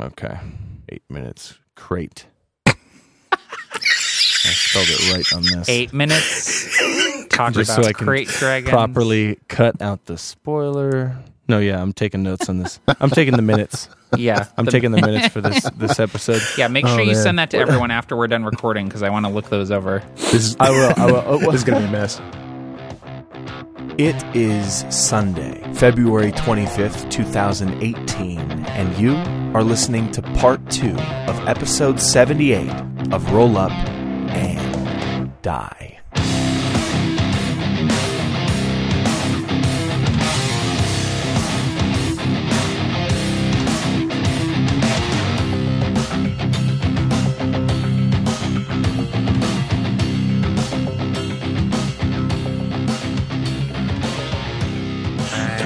Okay. Eight minutes. Crate. I spelled it right on this. Eight minutes. Talk Just about so I can crate dragons. Properly cut out the spoiler. No, yeah, I'm taking notes on this. I'm taking the minutes. Yeah. I'm the- taking the minutes for this this episode. Yeah, make sure Oh, you man. send that to everyone after we're done recording because I want to look those over. This is I will. I will. oh, this is gonna be a mess. It is Sunday, February 25th, 2018, and you are listening to part two of episode 78 of Roll Up and Die.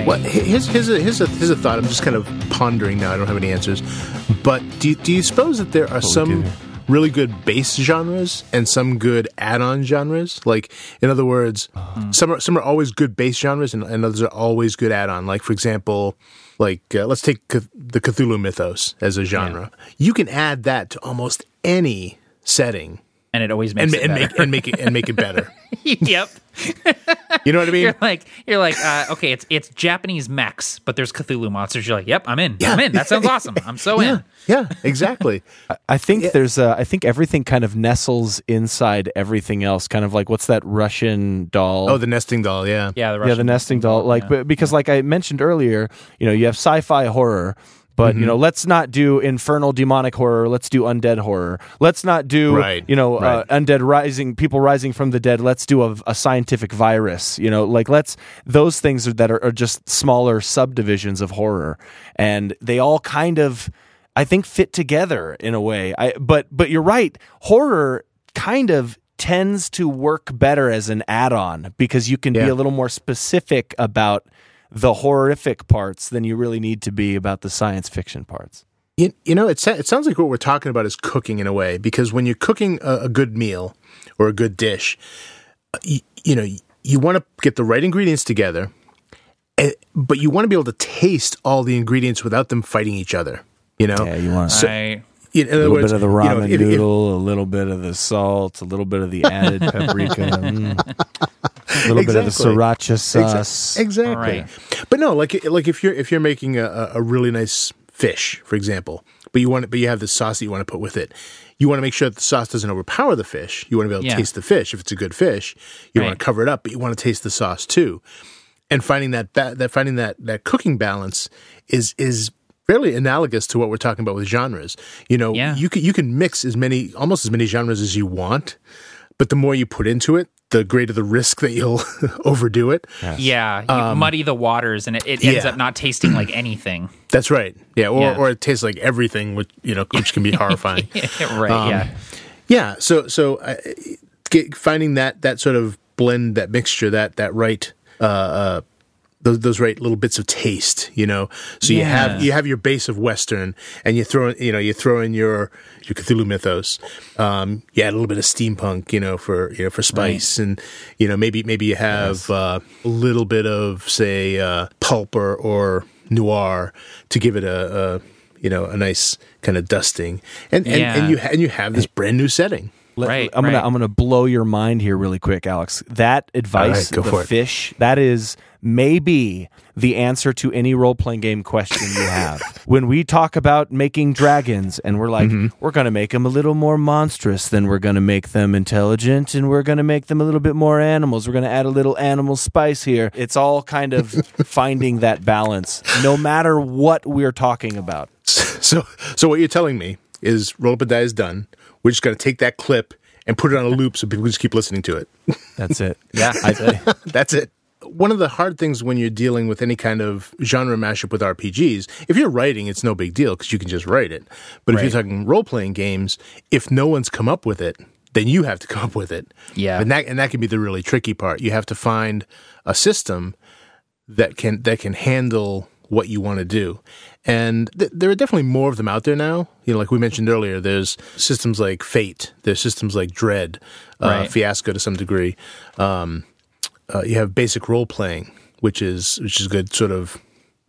What? Here's here's a, here's a here's a thought. I'm just kind of pondering now. I don't have any answers. But do you, do you suppose that there are do some really good base genres and some good add-on genres? Like, in other words, some are some are always good base genres, and, and others are always good add-on. Like, for example, like uh, let's take Cth- the Cthulhu mythos as a genre. You can add that to almost any setting. And it always makes and it make better. and make it and make it better. yep. You know what I mean? You're like you're like uh, okay, it's it's Japanese mechs, but there's Cthulhu monsters. You're like, yep, I'm in. I'm in. That sounds awesome. I'm so Yeah, in. yeah, exactly. I think there's a, I think everything kind of nestles inside everything else. Kind of like what's that Russian doll? Oh, the nesting doll. Yeah, Yeah, the yeah, the nesting doll. Like, yeah. but because like I mentioned earlier, you know, you have sci-fi horror, but Mm-hmm. you know, let's not do infernal demonic horror. Let's do undead horror. Let's not do, Right, you know, right. uh, undead rising, people rising from the dead. Let's do a, a scientific virus. You know, like let's those things are, that are, are just smaller subdivisions of horror, and they all kind of, I think, fit together in a way. I but but you're right, horror kind of tends to work better as an add-on because you can be a little more specific about the horrific parts than you really need to be about the science fiction parts. You, you know, it, sa- it sounds like what we're talking about is cooking in a way, because when you're cooking a, a good meal or a good dish, uh, you, you know, you want to get the right ingredients together, eh, but you want to be able to taste all the ingredients without them fighting each other. You know, Yeah, you want I, In other a little words, bit of the you know, ramen if- if- noodle, a little bit of the salt, a little bit of the added paprika, mm, a little bit of the Exactly. sriracha sauce. Exactly. Right. But no, like like if you're if you're making a, a a really nice fish, for example, but you want it, but you have the sauce that you want to put with it. You want to make sure that the sauce doesn't overpower the fish. You want to be able to Yeah. taste the fish. If it's a good fish, you want to cover it up, but you want to taste the sauce too. And finding that ba- that finding that that cooking balance is is fairly analogous to what we're talking about with genres. You know, Yeah. you can you can mix as many almost as many genres as you want, but the more you put into it, the greater the risk that you'll overdo it. yeah, you muddy the waters, and it, it ends yeah. up not tasting like anything. That's right. Yeah, or Yeah. or it tastes like everything, which you know, which can be horrifying. right? Um, yeah. yeah. So so uh, get, finding that that sort of blend, that mixture, that that right. Uh, uh, those, those right little bits of taste, you know. So you have you have your base of Western, and you throw in, you know you throw in your your Cthulhu mythos. Um, you add a little bit of steampunk, you know, for you know for spice, and you know maybe maybe you have uh, a little bit of say uh, pulp or, or noir to give it a, a you know a nice kind of dusting, and and, Yeah. and you ha- and you have this brand new setting. Let- Right, I'm gonna. I'm gonna blow your mind here really quick, Alex. That advice, right, go the for it. fish, that is maybe the answer to any role playing game question you have. when we talk about making dragons, and we're like, Mm-hmm. we're gonna make them a little more monstrous, then we're gonna make them intelligent, and we're gonna make them a little bit more animals. We're gonna add a little animal spice here. It's all kind of finding that balance, no matter what we're talking about. So so what you're telling me is roll up a die is done. We're just gonna take that clip and put it on a loop so people just keep listening to it. That's it. Yeah, I, That's it. One of the hard things when you're dealing with any kind of genre mashup with RPGs, if you're writing, it's no big deal because you can just write it. But if you're talking role playing games, if no one's come up with it, then you have to come up with it. Yeah. and that and that can be the really tricky part. You have to find a system that can that can handle what you want to do. And th- there are definitely more of them out there now. You know, like we mentioned earlier, there's systems like Fate, there's systems like Dread, uh, Right. Fiasco to some degree. Um, uh, you have basic role playing, which is which is good sort of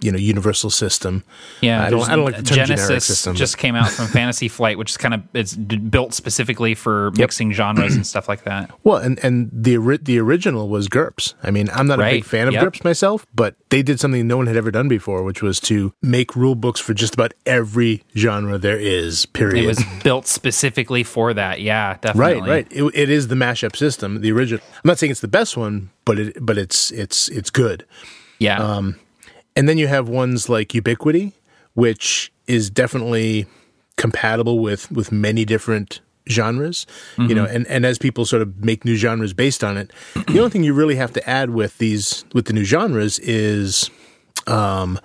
you know universal system. Yeah, I don't, I don't like the term Genesys system. but- just came out from Fantasy Flight, which is kind of it's d- built specifically for mixing genres and stuff like that. well, and and the the original was GURPS. I mean, I'm not a big fan of Yep. GURPS myself, but they did something no one had ever done before, which was to make rule books for just about every genre there is. Period. It was built specifically for that. Yeah, Right, definitely. right. It, it is the mashup system, the original. I'm not saying it's the best one, but it but it's it's it's good. Yeah, Um, And then you have ones like Ubiquity, which is definitely compatible with with many different genres. You know, and and as people sort of make new genres based on it, the only thing you really have to add with these with the new genres is um,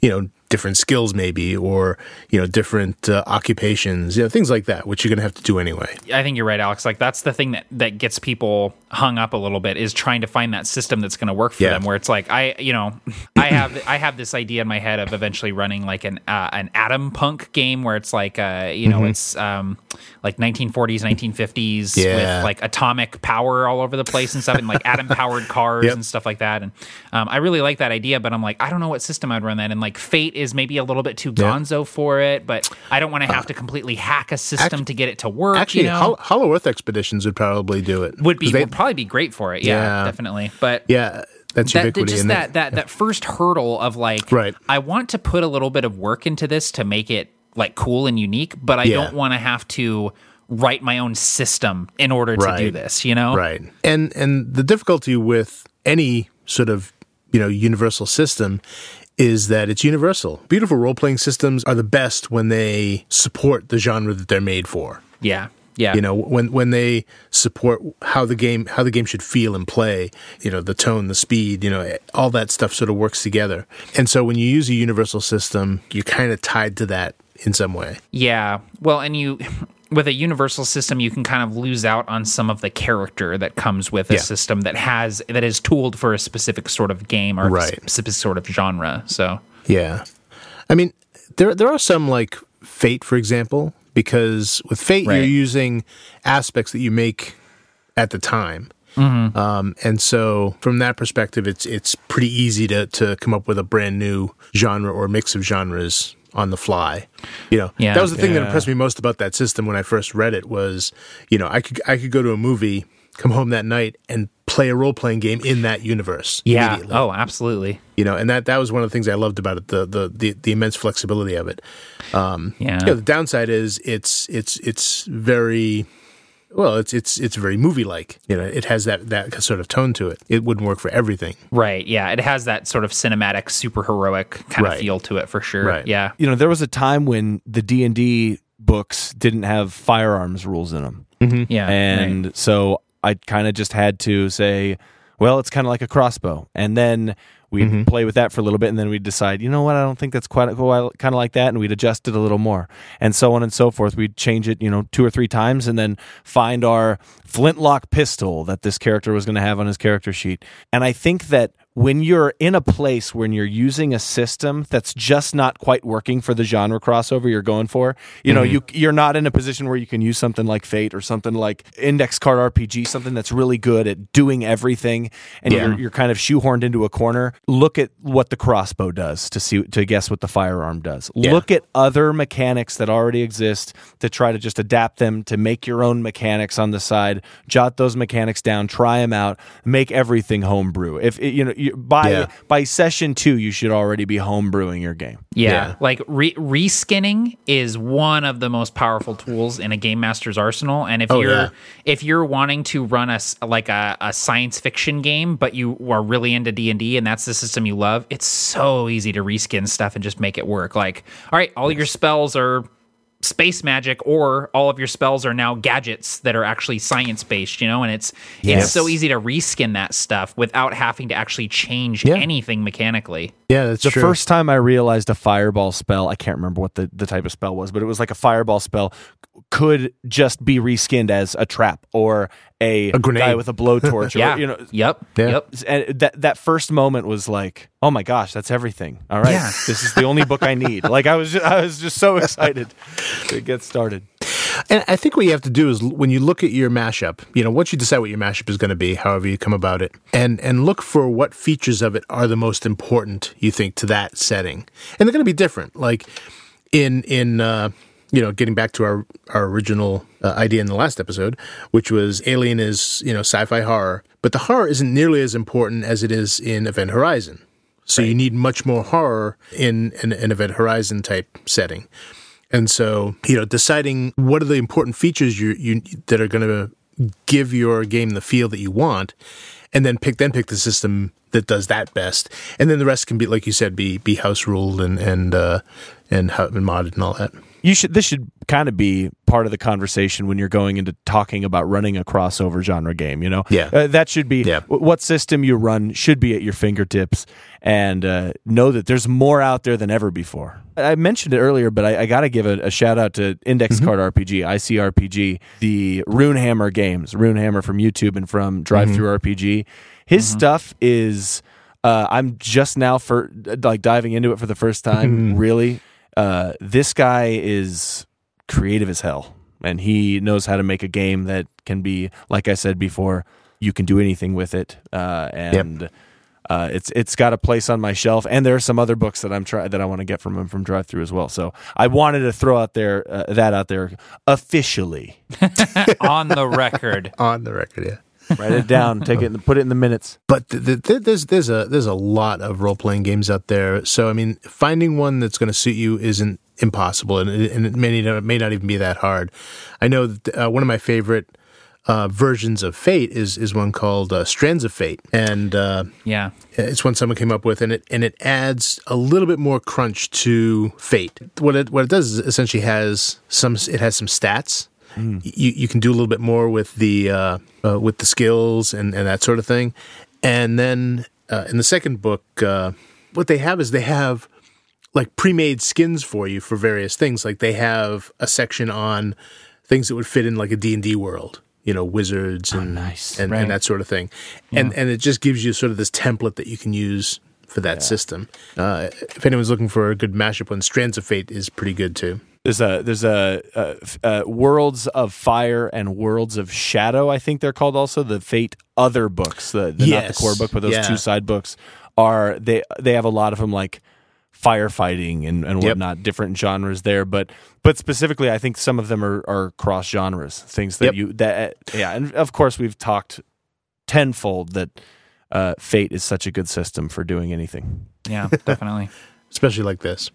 you know, different skills maybe, or you know, different uh, occupations, you know, things like that, which you're going to have to do anyway. I think you're right, Alex. Like that's the thing that that gets people hung up a little bit is trying to find that system that's going to work for Yeah. them. Where it's like I, you know, I have I have this idea in my head of eventually running like an uh, an Atom Punk game where it's like uh, you know, it's um like 1940s, 1950s Yeah. with like atomic power all over the place and stuff, and like atom powered cars Yep. and stuff like that. And um, I really like that idea, but I'm like, I don't know what system I'd run that. And like Fate is maybe a little bit too gonzo for it, but I don't want to have uh, to completely hack a system to get it to work. Actually, you know? Hol- Hollow Earth Expeditions would probably do it. would be they- would probably be great for it. Yeah, Yeah. definitely. But yeah, that's that ubiquity. just that that that first hurdle of like, Right. I want to put a little bit of work into this to make it like cool and unique, but I Yeah. don't want to have to write my own system in order to do this. You know, right and and the difficulty with any sort of you know universal system is that it's universal beautiful role-playing systems are the best when they support the genre that they're made for Yeah, yeah. you know when when they support how the game how the game should feel and play you know the tone the speed you know all that stuff sort of works together and so when you use a universal system you're kind of tied to that in some way Yeah. Well, and you with a universal system you can kind of lose out on some of the character that comes with a Yeah. system that has that is tooled for a specific sort of game or Right. specific sort of genre. So, Yeah. I mean, there there are some like Fate, for example, because with Fate Right. you're using aspects that you make at the time. Mm-hmm. Um, and so, from that perspective, it's it's pretty easy to to come up with a brand new genre or mix of genres on the fly. You know, Yeah. that was the thing that impressed me most about that system when I first read it was, you know, I could I could go to a movie, come home that night, and play a role playing game in that universe. yeah. immediately Oh, absolutely. you know, and that that was one of the things I loved about it the the the, the immense flexibility of it. Um, yeah. You know, the downside is it's it's it's very well, it's it's it's very movie like. You know, it has that that sort of tone to it. It wouldn't work for everything. Right. Yeah. It has that sort of cinematic, super heroic kind Right. of feel to it for sure. Right. Yeah. You know, there was a time when the D and D books didn't have firearms rules in them. Mm-hmm. Yeah. and right. so I kind of just had to say, well, it's kind of like a crossbow, and then we'd Mm-hmm. play with that for a little bit, and then we'd decide, you know what, I don't think that's quite kind of like that, and we'd adjust it a little more, and so on and so forth. We'd change it, you know, two or three times, and then find our flintlock pistol that this character was going to have on his character sheet. And I think that when you're in a place when you're using a system that's just not quite working for the genre crossover you're going for, you know, mm-hmm. you you're not in a position where you can use something like Fate or something like Index Card RPG, something that's really good at doing everything, and Yeah. you're you're kind of shoehorned into a corner. Look at what the crossbow does to see to guess what the firearm does. Yeah. Look at other mechanics that already exist to try to just adapt them to make your own mechanics on the side. Jot those mechanics down, try them out, make everything homebrew. If you know you, by Yeah. by session two, you should already be homebrewing your game. Yeah, Yeah. like re- reskinning is one of the most powerful tools in a game master's arsenal. And if Oh, you're yeah. if you're wanting to run a s- like a, a science fiction game, but you are really into D and D, and that's the system you love, it's so easy to reskin stuff and just make it work. Like, all right, all your spells are space magic or all of your spells are now gadgets that are actually science based you know and it's it's so easy to reskin that stuff without having to actually change Yeah. anything mechanically Yeah, that's The true. first time I realized a fireball spell, I can't remember what the, the type of spell was, but it was like a fireball spell could just be reskinned as a trap or a, A grenade. guy with a blowtorch. yeah or, you know, yep Yeah. yep and that that first moment was like, oh my gosh, that's everything. All right, Yeah. this is the only book I need. Like I was, just, I was just so excited to get started. And I think what you have to do is when you look at your mashup, you know, once you decide what your mashup is going to be, however you come about it, and and look for what features of it are the most important you think to that setting, and they're going to be different. Like in in uh, you know, getting back to our our original uh, idea in the last episode, which was Alien is you know sci-fi horror, but the horror isn't nearly as important as it is in Event Horizon. So right. you need much more horror in an, an Event Horizon type setting. And so, you know, deciding what are the important features you you that are going to give your game the feel that you want, and then pick then pick the system that does that best, and then the rest can be like you said, be be house ruled and and uh, and, and modded and all that you should this should kind of be part of the conversation when you're going into talking about running a crossover genre game you know yeah uh, that should be yeah. what system you run should be at your fingertips and uh, know that there's more out there than ever before i mentioned it earlier but i, I gotta give a, a, shout out to index mm-hmm. card rpg icrpg the runehammer games runehammer from youtube and from drive through mm-hmm. rpg his mm-hmm. stuff is uh, i'm just now for like diving into it for the first time really uh, this guy is creative as hell, and he knows how to make a game that can be, like I said before, you can do anything with it, uh, and. Yep. Uh, it's it's got a place on my shelf, and there are some other books that I'm try that I want to get from him from Drive Through as well. So I wanted to throw out there uh, that out there officially on the record. on the record, yeah. Write it down. Take it. and Put it in the minutes. But the, the, there's there's a there's a lot of role playing games out there. So I mean, finding one that's going to suit you isn't impossible, and it, and it may not, may not even be that hard. I know that, uh, one of my favorite. Uh, versions of Fate is is one called uh, Strands of Fate, and uh, yeah, it's one someone came up with, and it and it adds a little bit more crunch to Fate. What it what it does is essentially has some it has some stats Mm. You you can do a little bit more with the uh, uh, with the skills and, and that sort of thing. And then uh, in the second book, uh, what they have is they have like pre-made skins for you for various things. Like they have a section on things that would fit in like a D and D world you know wizards oh, and oh, nice. and, right. and, that sort of thing yeah. and and it just gives you sort of this template that you can use for that yeah. system uh, if anyone's looking for a good mashup one strands of fate is pretty good too there's a there's a, a, a, worlds of fire and worlds of shadow. I think they're called also the Fate other books. The, the yes. not the core book, but those yeah. two side books are they they have a lot of them like firefighting and, and whatnot, yep. different genres there. But but specifically, I think some of them are, are cross genres, things that yep. you that yeah. And of course, we've talked tenfold that uh, Fate is such a good system for doing anything. Yeah, definitely, especially like this.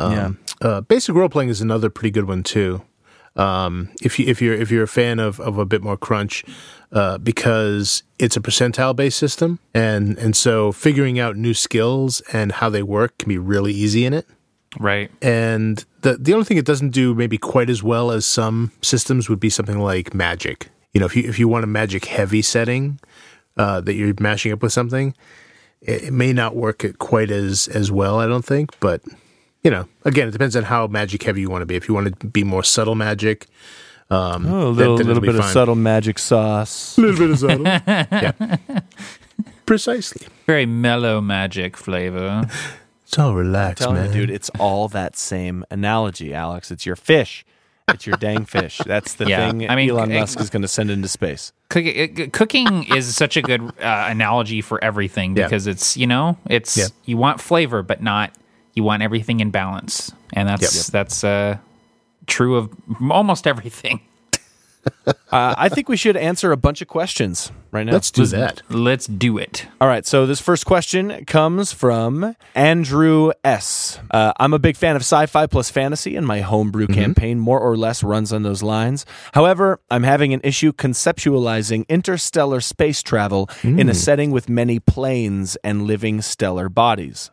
Um, yeah. Uh, basic role playing is another pretty good one too. Um, if you if you're if you're a fan of, of a bit more crunch, uh, because it's a percentile based system, and and so figuring out new skills and how they work can be really easy in it. Right. And the the only thing it doesn't do maybe quite as well as some systems would be something like magic. You know, if you if you want a magic heavy setting uh, that you're mashing up with something, it, it may not work quite as as well. I don't think, but you know, again, it depends on how magic heavy you want to be. If you want to be more subtle magic, um, oh, a little, then, then little bit of subtle magic sauce, a little bit of subtle, yeah, precisely. Very mellow magic flavor. It's all relaxed, man, you, dude. It's all that same analogy, Alex. It's your fish. It's your dang fish. That's the yeah, thing I mean, Elon Musk is going to send into space. Cooking is such a good uh, analogy for everything because yeah. it's you know it's yeah. you want flavor but not you want everything in balance, and that's yep. that's uh, true of almost everything. uh, I think we should answer a bunch of questions right now. Let's do let's, that. Let's do it. All right. So this first question comes from Andrew S. Uh, I'm a big fan of sci-fi plus fantasy, and my homebrew mm-hmm. campaign more or less runs on those lines. However, I'm having an issue conceptualizing interstellar space travel mm. in a mm. setting with many planes and living stellar bodies.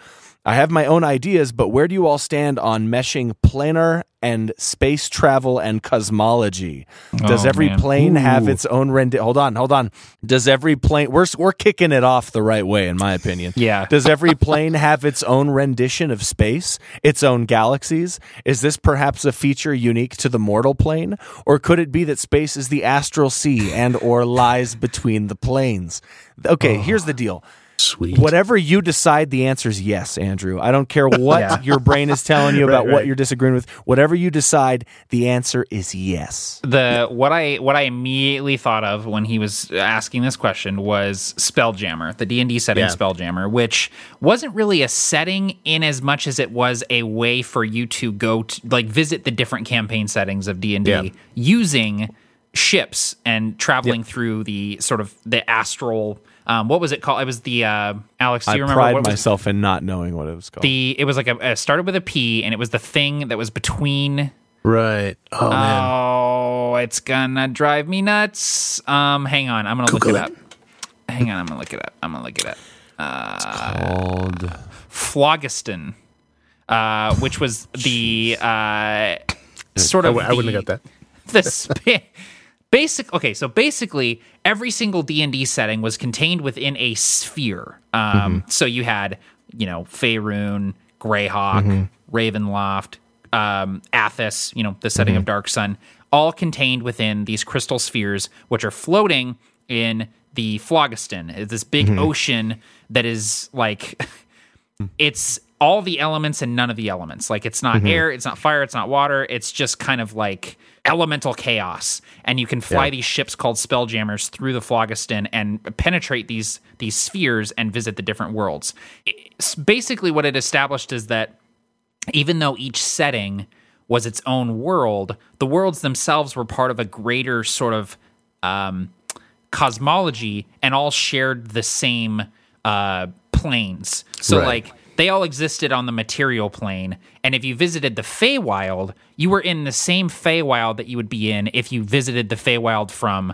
I have my own ideas, but where do you all stand on meshing planar and space travel and cosmology? Does oh, every man. plane Ooh. have its own rendition? Hold on, hold on. Does every plane? We're we're kicking it off the right way, in my opinion. yeah. Does every plane have its own rendition of space, its own galaxies? Is this perhaps a feature unique to the mortal plane, or could it be that space is the astral sea and or lies between the planes? Okay, oh. here's the deal Sweet. Whatever you decide, the answer is yes, Andrew. I don't care what Yeah. your brain is telling you about Right, what you're disagreeing with. Whatever you decide, the answer is yes. the what I what I immediately thought of when he was asking this question was Spelljammer, the D and D setting Yeah. Spelljammer, which wasn't really a setting in as much as it was a way for you to go to like visit the different campaign settings of D and Yeah. D using ships and traveling through the sort of the astral. Um, what was it called? It was the uh, Alex. Do I you remember pride what was myself in not knowing what it was called. the? It was like a it started with a P, and it was the thing that was between Right. Oh man. Oh, it's gonna drive me nuts. Um, hang on, I'm gonna Google look it, it. up. Hang on, I'm gonna look it up. I'm gonna look it up. It's called Phlogiston, uh, which was the uh, sort I of w- I wouldn't the- have got that. the spa- basic okay so basically every single d&d setting was contained within a sphere. Um, mm-hmm. so you had you know Faerun, greyhawk mm-hmm. ravenloft um, athas you know the setting of mm-hmm. dark sun all contained within these crystal spheres which are floating in the phlogiston It's this big ocean that is like it's all the elements and none of the elements. Like it's not air, it's not fire, it's not water. It's just kind of like elemental chaos. And you can fly Yeah. these ships called spelljammers through the phlogiston and penetrate these these spheres and visit the different worlds. It's basically, what it established is that even though each setting was its own world, the worlds themselves were part of a greater sort of um, cosmology and all shared the same uh, planes. So, Right. like, they all existed on the material plane. And if you visited the Feywild, you were in the same Feywild that you would be in if you visited the Feywild from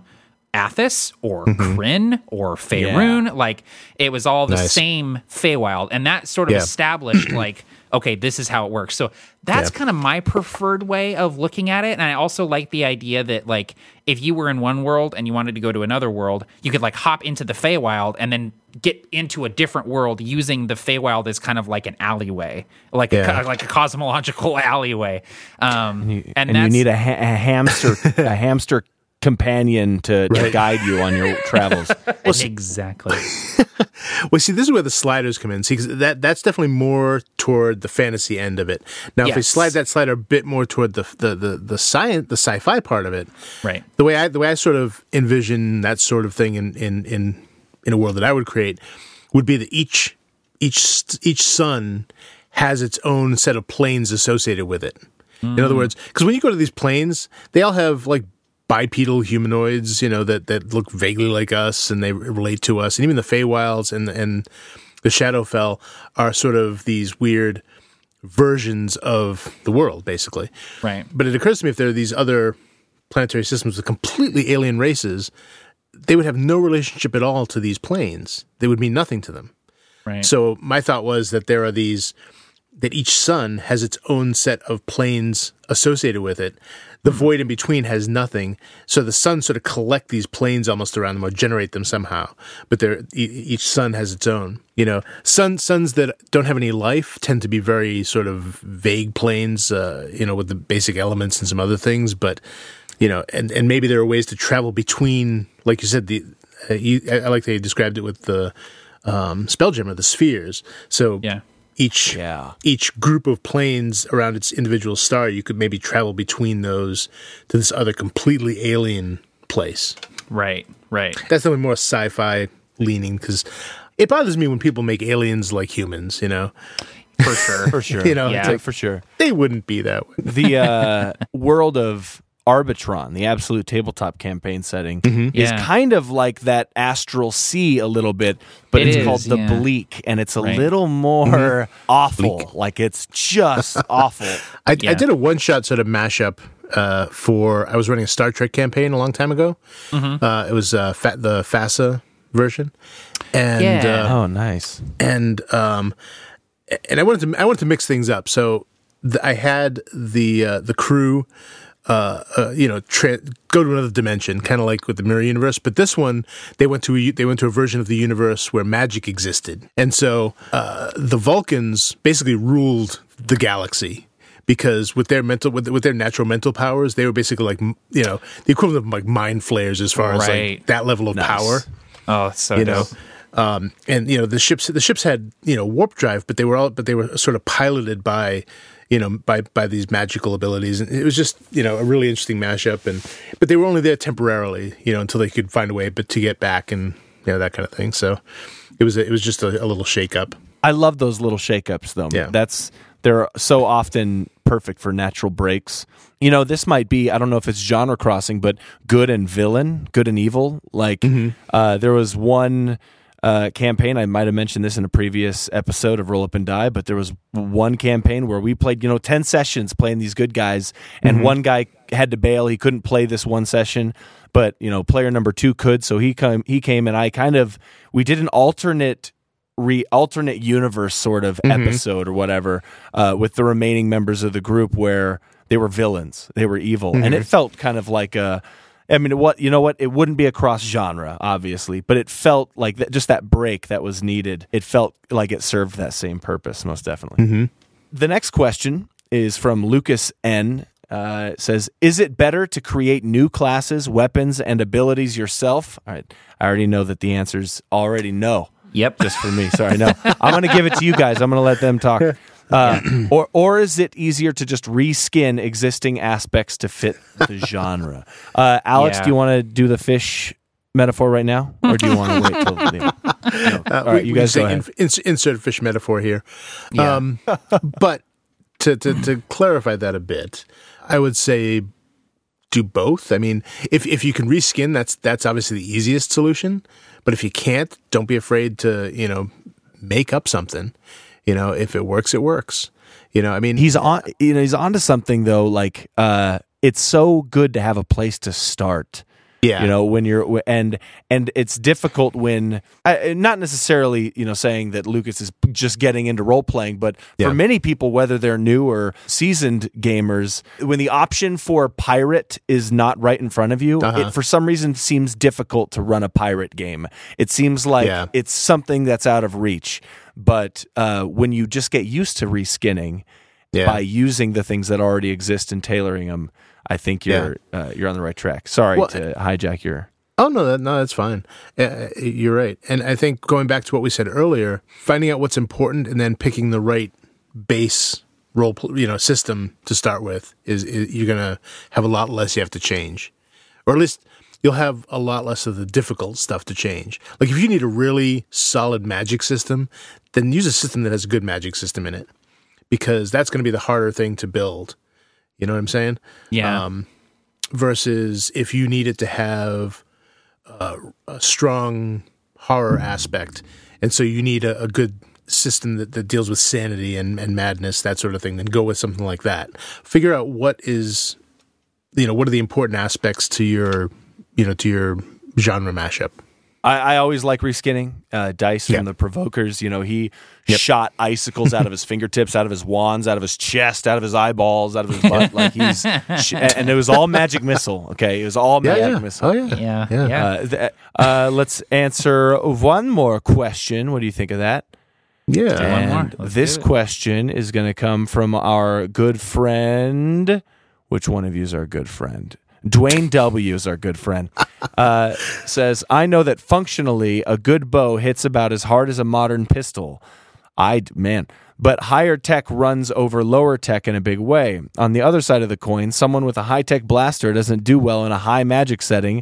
Athas or mm-hmm. Krynn or Faerun. Like, it was all the Nice. same Feywild. And that sort of Yeah. established, like, okay, this is how it works. So that's Yeah. kind of my preferred way of looking at it. And I also like the idea that like if you were in one world and you wanted to go to another world, you could like hop into the Feywild and then get into a different world using the Feywild as kind of like an alleyway, like a, Yeah. co- like a cosmological alleyway. Um, and and you need a, ha- a hamster a hamster companion to, to guide you on your travels. exactly. Well, see, this is where the sliders come in. See, 'cause that that's definitely more toward the fantasy end of it. Now, if we slide that slider a bit more toward the the the, the science, the sci-fi part of it, Right. the way I the way I sort of envision that sort of thing in in in in a world that I would create would be that each each each sun has its own set of planes associated with it. In other hmm. words, because when you go to these planes, they all have like bipedal humanoids, you know, that that look vaguely like us and they relate to us, and even the Feywilds and and the Shadowfell are sort of these weird versions of the world, basically. Right. But it occurs to me if there are these other planetary systems with completely alien races, they would have no relationship at all to these planes. They would mean nothing to them. Right. So my thought was that there are these that each sun has its own set of planes associated with it. The void in between has nothing. So the sun sort of collect these planes almost around them or generate them somehow. But they're, e- each sun has its own. You know, sun suns that don't have any life tend to be very sort of vague planes. Uh, you know, with the basic elements and some other things. But you know, and and maybe there are ways to travel between, like you said, the uh, you, I I like they described it with the um, Spelljammer, the spheres. So Yeah. each Yeah. each group of planes around its individual star, you could maybe travel between those to this other completely alien place. Right. Right. That's definitely more sci-fi leaning because it bothers me when people make aliens like humans. You know, For sure. For sure. You know, Yeah. like, for sure. they wouldn't be that way. The uh, world of Arbitron, the absolute tabletop campaign setting, is Yeah. kind of like that Astral Sea a little bit, but It it's is, called the yeah. Bleak, and it's a Right. little more awful. Like it's just awful. I, Yeah. I did a one-shot sort of mashup uh, for. I was running a Star Trek campaign a long time ago. Uh, it was uh, fa- the FASA version, and Yeah. uh, Oh, nice. and um, and I wanted to I wanted to mix things up. So th- I had the uh, the crew, uh, uh, you know, tra- go to another dimension, kind of like with the mirror universe. But this one, they went to a, they went to a version of the universe where magic existed, and so uh, the Vulcans basically ruled the galaxy. Because with their mental, with, with their natural mental powers, they were basically like, you know, the equivalent of like mind flayers as far as like that level of Nice. power Oh, so you dope. know Um, and you know the ships the ships had you know warp drive, but they were all but they were sort of piloted by you know by by these magical abilities, and it was just you know a really interesting mashup. And but they were only there temporarily, you know, until they could find a way, but to get back and you know that kind of thing. So it was a, it was just a, a little shake up. I love those little shakeups, though. Yeah. That's they're so often perfect for natural breaks. You know, this might be I don't know if it's genre crossing, but good and villain, good and evil. Like uh, there was one uh, campaign I might have mentioned this in a previous episode of Roll Up and Die, but there was one campaign where we played you know ten sessions playing these good guys, and one guy had to bail. He couldn't play this one session, but you know player number two could, so he come he came and I kind of we did an alternate re alternate universe sort of episode or whatever uh, with the remaining members of the group where they were villains, they were evil, and it felt kind of like a. I mean, what you know what? It wouldn't be a cross genre, obviously, but it felt like that, just that break that was needed. It felt like it served that same purpose, most definitely. The next question is from Lucas N. Uh, it says, "Is it better to create new classes, weapons, and abilities yourself?" All right, I already know that the answer's already no Yep. just for me. Sorry, no. I'm going to give it to you guys. I'm going to let them talk. Uh, or, or is it easier to just reskin existing aspects to fit the genre? Uh, Alex, Yeah. do you want to do the fish metaphor right now, or do you want to wait till the no. Uh, All right, you guys say go ahead. in- ins- insert fish metaphor here. Yeah. Um, but to, to to clarify that a bit, I would say do both. I mean, if if you can reskin, that's that's obviously the easiest solution. But if you can't, don't be afraid to you know make up something. You know, if it works, it works. You know, I mean, He's on. You know, he's onto something though. Like, uh, it's so good to have a place to start. Yeah, you know when you're and and it's difficult when I, not necessarily you know saying that lucas is just getting into role playing but Yeah. for many people whether they're new or seasoned gamers when the option for pirate is not right in front of you Uh-huh. it for some reason seems difficult to run a pirate game it seems like Yeah. it's something that's out of reach but uh, when you just get used to reskinning Yeah. by using the things that already exist and tailoring them i think you're uh, you're on the right track sorry Well, to hijack your Oh no, that, no, that's fine. Uh, you're right, and I think going back to what we said earlier, finding out what's important and then picking the right base role, you know, system to start with is, is you're gonna have a lot less you have to change, or at least you'll have a lot less of the difficult stuff to change. Like if you need a really solid magic system, then use a system that has a good magic system in it, because that's going to be the harder thing to build. You know what I'm saying? yeah. um, versus if you needed to have uh, a strong horror aspect, and so you need a, a good system that, that deals with sanity and, and madness, that sort of thing, then go with something like that. Figure out what is, you know, what are the important aspects to your, you know, to your genre mashup. I, I always like reskinning. Uh, Dice Yeah. from the Provokers, you know, he shot icicles out of his fingertips, out of his wands, out of his chest, out of his eyeballs, out of his butt. like he's, sh- and it was all magic missile. Okay, it was all magic missile. Oh yeah. yeah. yeah. Yeah. Uh, th- uh, let's answer one more question. What do you think of that? Yeah. one more. And this question is going to come from our good friend. Which one of you is our good friend? Dwayne W is our good friend. Uh, says, I know that functionally a good bow hits about as hard as a modern pistol. I, man, but higher tech runs over lower tech in a big way. On the other side of the coin, someone with a high tech blaster doesn't do well in a high magic setting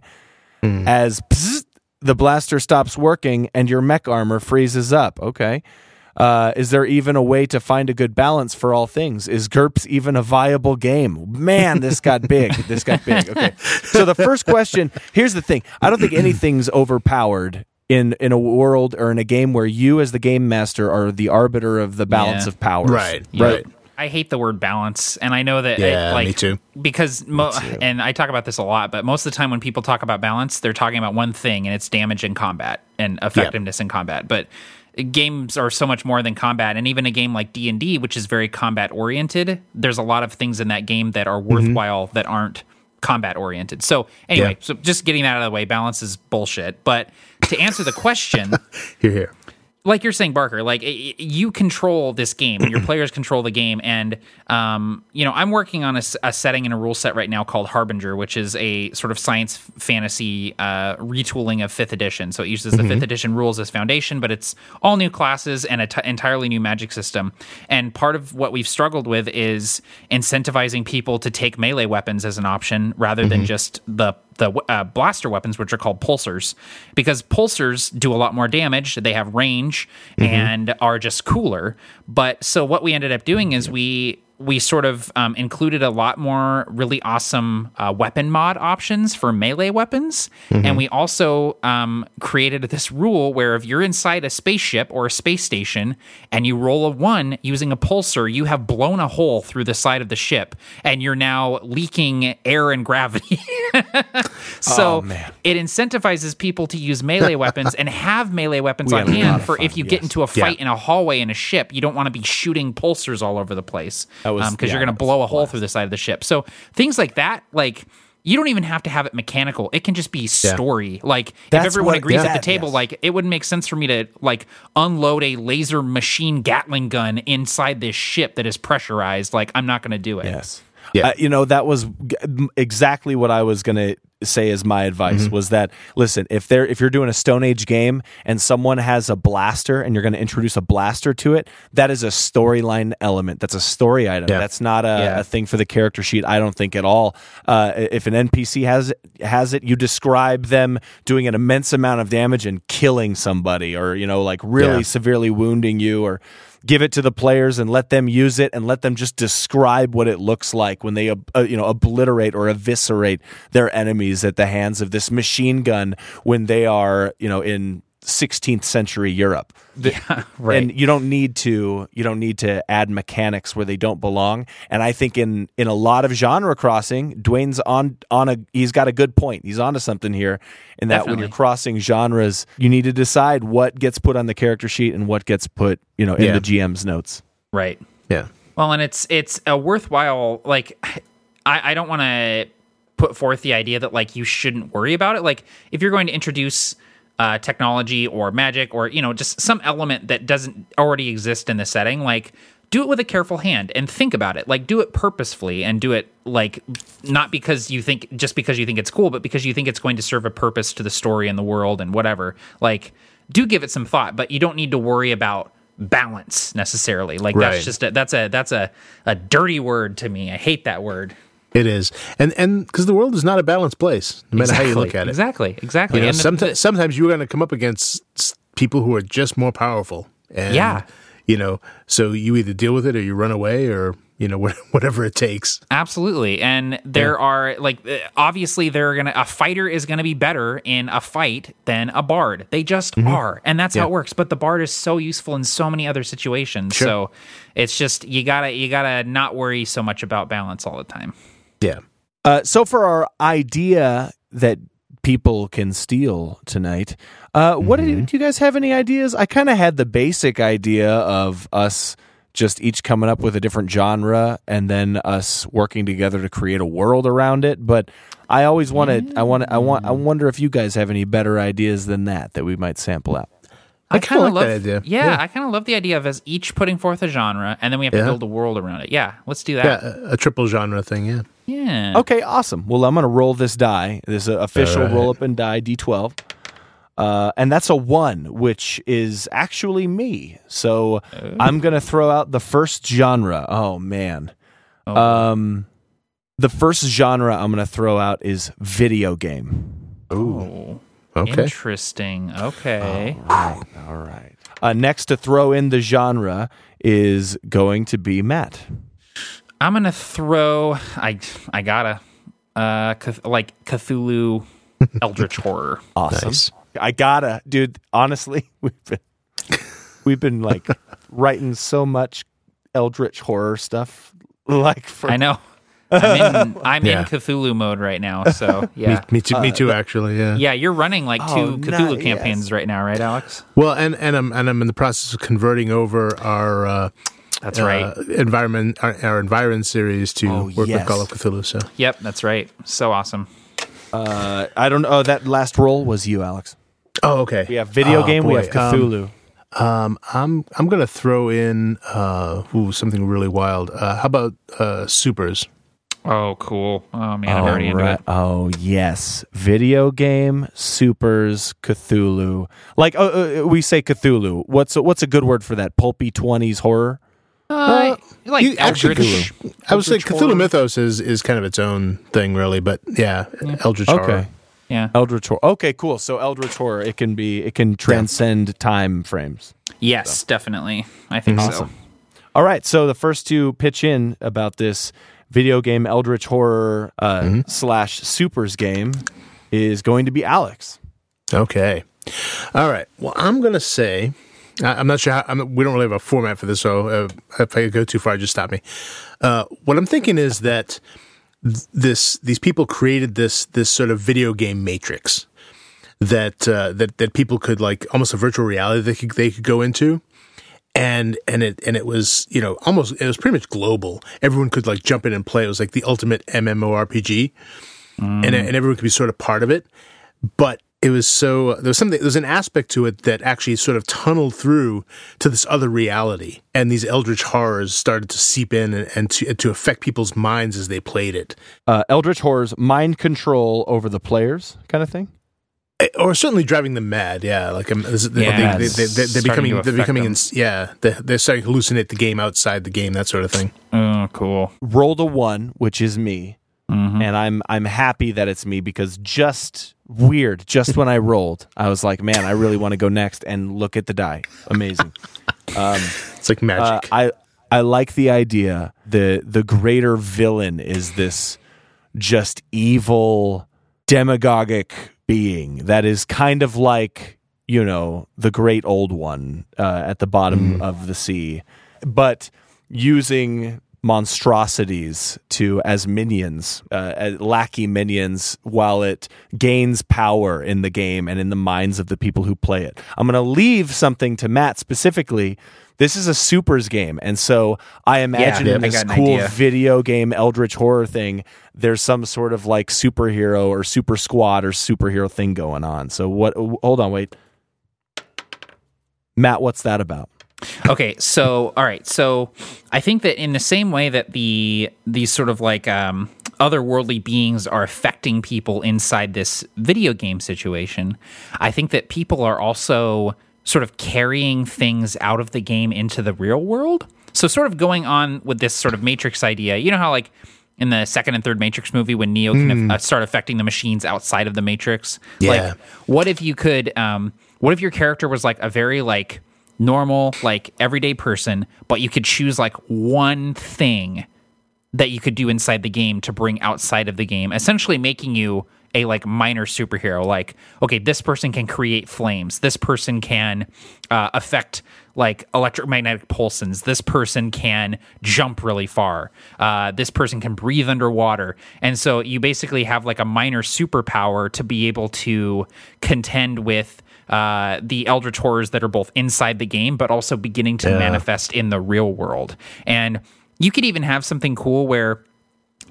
as psst, the blaster stops working and your mech armor freezes up. Okay. Uh, is there even a way to find a good balance for all things? Is GURPS even a viable game? Man, this got big. This got big. Okay. So the first question here's the thing I don't think anything's overpowered. In, in a world or in a game where you as the game master are the arbiter of the balance Yeah. of powers Right. Yeah. Right. I hate the word balance, and I know that. Yeah, I, like, me too. Because mo- and I talk about this a lot, but most of the time when people talk about balance, they're talking about one thing, and it's damage in combat and effectiveness in combat. But games are so much more than combat, and even a game like D and D, which is very combat oriented, there's a lot of things in that game that are mm-hmm. worthwhile that aren't combat oriented. So anyway, Yeah. so just getting that out of the way, balance is bullshit. But to answer the question. Here, here. Like you're saying, Barker, like y- you control this game, and your players control the game, and um, you know, I'm working on a, a, setting and a rule set right now called Harbinger, which is a sort of science fantasy uh, retooling of Fifth Edition. So it uses the Fifth Edition rules as foundation, but it's all new classes and an t- entirely new magic system. And part of what we've struggled with is incentivizing people to take melee weapons as an option rather than just the the uh, blaster weapons, which are called pulsars, because pulsars do a lot more damage. They have range and are just cooler. But so what we ended up doing is we we sort of um, included a lot more really awesome uh, weapon mod options for melee weapons, and we also um, created this rule where if you're inside a spaceship or a space station and you roll a one using a pulsar, you have blown a hole through the side of the ship, and you're now leaking air and gravity. so Oh, it incentivizes people to use melee weapons and have melee weapons on a lot hand for fun, if you get into a fight in a hallway in a ship, you don't want to be shooting pulsars all over the place was- because yeah, you're going to blow a a hole blast. through the side of the ship. So things like that, like. You don't even have to have it mechanical. It can just be story. Like That's if everyone what- agrees at the table, yes. like it wouldn't make sense for me to like unload a laser machine Gatling gun inside this ship that is pressurized. Like I'm not going to do it. Yes. Yeah. Uh, you know that was g- m- exactly what I was going to say as my advice was that listen if they're if you're doing a stone age game and someone has a blaster and you're going to introduce a blaster to it that is a storyline element that's a story item Yeah. that's not a, Yeah. a thing for the character sheet i don't think at all uh, if an npc has it, has it you describe them doing an immense amount of damage and killing somebody or you know like really Yeah. severely wounding you or give it to the players and let them use it and let them just describe what it looks like when they uh, uh, you know obliterate or eviscerate their enemies at the hands of this machine gun when they are you know in 16th century Europe. The- right. And you don't need to you don't need to add mechanics where they don't belong. And I think in in a lot of genre crossing, Dwayne's on on a he's got a good point. He's onto something here in that when you're crossing genres, you need to decide what gets put on the character sheet and what gets put, you know, in Yeah. the GM's notes. Right. Yeah. Well, and it's it's a worthwhile like I, I don't want to put forth the idea that like you shouldn't worry about it. Like if you're going to introduce uh, technology or magic or you know just some element that doesn't already exist in the setting, like do it with a careful hand and think about it. Like do it purposefully and do it like not because you think just because you think it's cool, but because you think it's going to serve a purpose to the story and the world and whatever. Like do give it some thought, but you don't need to worry about balance necessarily. Like Right. that's just a, that's a that's a a dirty word to me. I hate that word. It is, and and because the world is not a balanced place, no matter how you look at it. Exactly. Exactly. You know, And sometimes the- sometimes you're going to come up against people who are just more powerful. And, Yeah. You know, so you either deal with it or you run away or you know whatever it takes. Absolutely. And there are like uh, obviously they're going to a fighter is going to be better in a fight than a bard. They just are. And that's how Mm-hmm. It works. But the bard is so useful in so many other situations. So it's just you got to you got to not worry so much about balance all the time. Yeah. Uh, so for our idea that people can steal tonight, uh, what do, you, do you guys have any ideas? I kind of had the basic idea of us just each coming up with a different genre and then us working together to create a world around it. But I always wanted, I want, I want, I wonder if you guys have any better ideas than that that we might sample out. I kinda kinda like love that idea. Yeah, Yeah. I kind of love the idea of us each putting forth a genre and then we have to build a world around it. Yeah, let's do Yeah, that. a, a triple genre thing. Yeah. Yeah. Okay, awesome. Well, I'm going to roll this die. This is an official All right. roll up and die D12. Uh, and that's a one, which is actually me. So I'm going to throw out the first genre. Oh, man. Um, the first genre I'm going to throw out is video game. Oh, Okay. Interesting. Okay. Right. All right. Uh, next to throw in the genre is going to be Matt. I'm gonna throw. I I gotta uh Cth- like Cthulhu Eldritch horror. Awesome. Nice. I gotta, dude. Honestly, we've been we've been like writing so much eldritch horror stuff. Like for I know. I'm in I'm Yeah. in Cthulhu mode right now. So yeah. Me too. me too. Actually. Yeah. Yeah, you're running like two Oh, Cthulhu nice. campaigns right now, right, Alex? Well, and and I'm and I'm in the process of converting over our uh, That's right. uh, environment our, our environment series to Oh, work yes. with Call of Cthulhu. So Yep, that's right. So awesome. uh, I don't know. Oh, that last roll was you, Alex. oh okay. We have video Oh, game. we have Cthulhu. Um, Um, I'm I'm gonna throw in uh, ooh, something really wild. Uh, how about uh, supers? Oh, cool. Oh man, I'm already into it. Oh yes, video game supers Cthulhu. Like uh, uh, we say Cthulhu. What's a, what's a good word for that? Pulpy twenties horror. Uh, like you- actually, Eldritch. I would say Eldritch Cthulhu horror. Mythos is is kind of its own thing, really. But yeah, Eldritch horror. Okay. Yeah. Eldritch horror. Okay, cool. So Eldritch horror, it can be, it can transcend time frames. Yes, definitely. I think so. All right, so the first two pitch in about this video game Eldritch horror uh, slash supers game is going to be Alex. Okay. All right. Well, I'm going to say, I- I'm not sure how, I'm, we don't really have a format for this, so uh, if I go too far, just stop me. Uh, what I'm thinking is that this these people created this this sort of video game matrix that uh, that that people could like almost a virtual reality they could they could go into. And and it and it was you know almost it was pretty much global. Everyone could like jump in and play. It was like the ultimate mmorpg and and everyone could be sort of part of it. But it was so there was something there was an aspect to it that actually sort of tunneled through to this other reality and these eldritch horrors started to seep in and, and to, to affect people's minds as they played it Uh, Eldritch horror's mind control over the players, kind of thing. Eh, or certainly driving them mad yeah like um, this- they, Yeah, they, it's they, they, they're becoming they're becoming them. ins- yeah they're, they're starting to hallucinate the game outside the game that sort of thing Oh, cool. Rolled a one, which is me, Mhm. and I'm I'm happy that it's me because just weird, just when I rolled, I was like, man, I really want to go next and look at the die. Amazing. Um, it's like Uh, magic I I like the idea. the The greater villain is this just evil demagogic being that is kind of like you know the great old one uh, at the bottom of the sea, but using monstrosities to as minions, uh, as lackey minions, while it gains power in the game and in the minds of the people who play it. I'm going to leave something to Matt specifically. This is a supers game, and so I imagine Yeah, in this cool video game Eldritch horror thing, there's some sort of like superhero or super squad or superhero thing going on. So what? Hold on, wait. Matt, what's that about? Okay so all right so i think that in the same way that the these sort of like um otherworldly beings are affecting people inside this video game situation i think that people are also sort of carrying things out of the game into the real world. So sort of going on with this sort of matrix idea you know how like in the second and third Matrix movie, when Neo can uh, start affecting the machines outside of the Matrix, Yeah. like what if you could um what if your character was like a very like normal like everyday person but you could choose like one thing that you could do inside the game to bring outside of the game essentially making you a like minor superhero. Like okay this person can create flames. This person can uh, affect like electromagnetic pulses. This person can jump really far. Uh, this person can breathe underwater. And so you basically have like a minor superpower to be able to contend with uh, the eldritch horrors that are both inside the game but also beginning to manifest in the real world and you could even have something cool where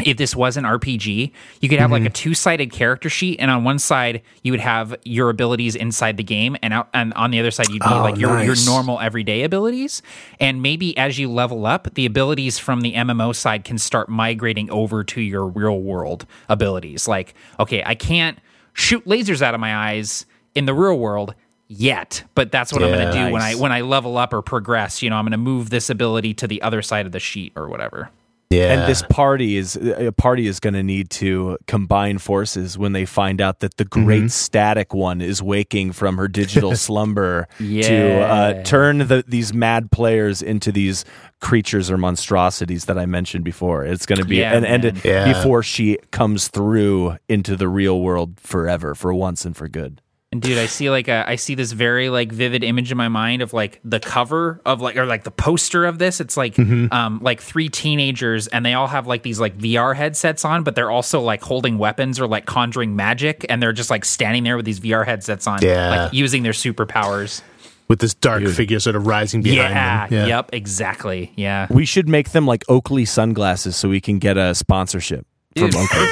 if this was an RPG, you could have like a two-sided character sheet, and on one side you would have your abilities inside the game, and out and on the other side you'd be Oh, like your your normal everyday abilities. And maybe as you level up, the abilities from the MMO side can start migrating over to your real world abilities. Like, okay, I can't shoot lasers out of my eyes in the real world yet, but that's what I'm going to Yeah. do when I when I level up or progress. You know, I'm going to move this ability to the other side of the sheet or whatever. yeah And this party is a party is going to need to combine forces when they find out that the great static one is waking from her digital slumber to uh, turn the, these mad players into these creatures or monstrosities that I mentioned before. It's going to be Yeah, and and man. Yeah. before she comes through into the real world forever for once and for good. And dude, I see like a, I see this very like vivid image in my mind of like the cover of like or like the poster of this. It's like Mm-hmm. um like three teenagers and they all have like these like VR headsets on, but they're also like holding weapons or like conjuring magic, and they're just like standing there with these VR headsets on, Yeah. like using their superpowers. with this dark figure sort of rising behind Yeah, them yep, exactly. Yeah. We should make them like Oakley sunglasses so we can get a sponsorship from Oakley.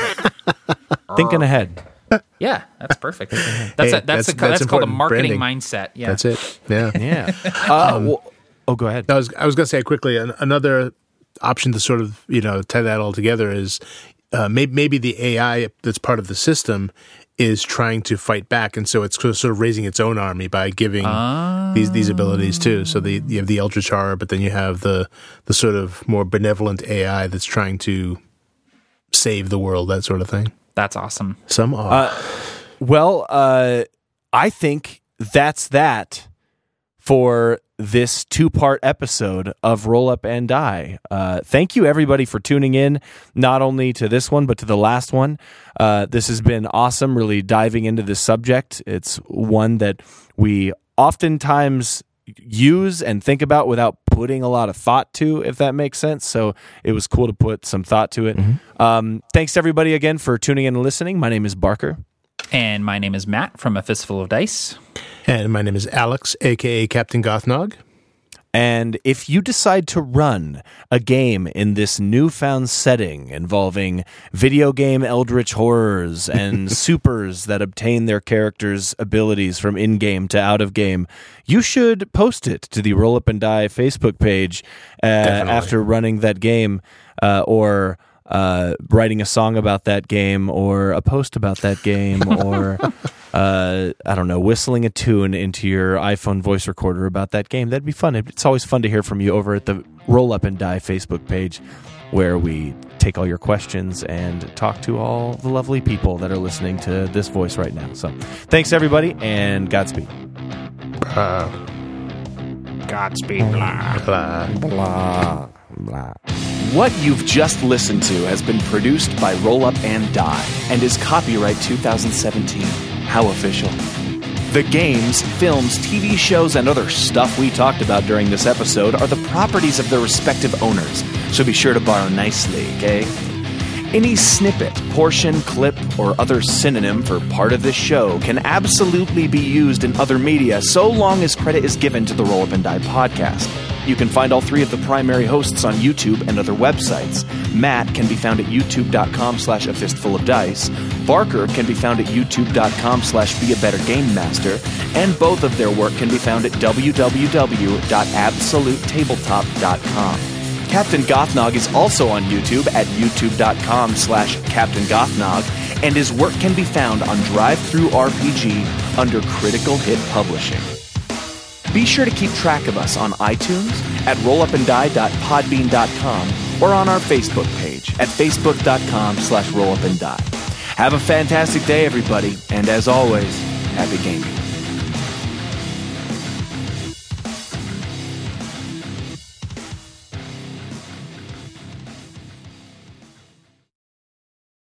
Thinking ahead. Yeah, that's perfect. That's Hey, a, that's that's- a, that's that's, called a marketing branding. mindset. Yeah, That's it. Yeah. Yeah. Uh, well- oh, go ahead. I was I was going to say quickly an, another option to sort of you know tie that all together is uh, maybe maybe the AI that's part of the system is trying to fight back, and so it's sort of raising its own army by giving these these abilities too. So the you have the Eldritch Horror, but then you have the the sort of more benevolent AI that's trying to save the world, that sort of thing. that's awesome. Some are. Well, uh, I think that's that for this two part episode of Roll Up and Die. Uh, thank you, everybody, for tuning in, not only to this one, but to the last one. Uh, this has been awesome, really diving into this subject. It's one that we oftentimes use and think about without putting a lot of thought to, if that makes sense. So it was cool to put some thought to it. Um, thanks, everybody, again for tuning in and listening. My name is Barker. And my name is Matt from A Fistful of Dice. and my name is Alex, aka Captain Gothnog. And if you decide to run a game in this newfound setting involving video game eldritch horrors and supers that obtain their characters' abilities from in game to out of game, you should post it to the Roll Up and Die Facebook page uh, after running that game uh, or. Uh, writing a song about that game, or a post about that game, or uh, I don't know, whistling a tune into your iPhone voice recorder about that game. That'd be fun. It's always fun to hear from you over at the Roll Up and Die Facebook page, where we take all your questions and talk to all the lovely people that are listening to this voice right now. So, thanks everybody, and Godspeed. Godspeed, blah. Blah. Blah blah. What you've just listened to has been produced by Roll Up and Die and is copyright 2017. How official. The games, films, TV shows, and other stuff we talked about during this episode are the properties of their respective owners, so be sure to borrow nicely, okay? Any snippet, portion, clip, or other synonym for part of this show can absolutely be used in other media so long as credit is given to the Roll Up and Die podcast. You can find all three of the primary hosts on YouTube and other websites. Matt can be found at youtube.com slash a fistful of dice. Barker can be found at youtube.com slash be a better game master. And both of their work can be found at www.absolutetabletop.com. Captain Gothnog is also on YouTube at youtube.com slash Captain Gothnog, and his work can be found on DriveThruRPG under Critical Hit Publishing. Be sure to keep track of us on iTunes, at rollupanddie.podbean.com, or on our Facebook page at facebook.com slash rollupanddie. Have a fantastic day, everybody, and as always, happy gaming.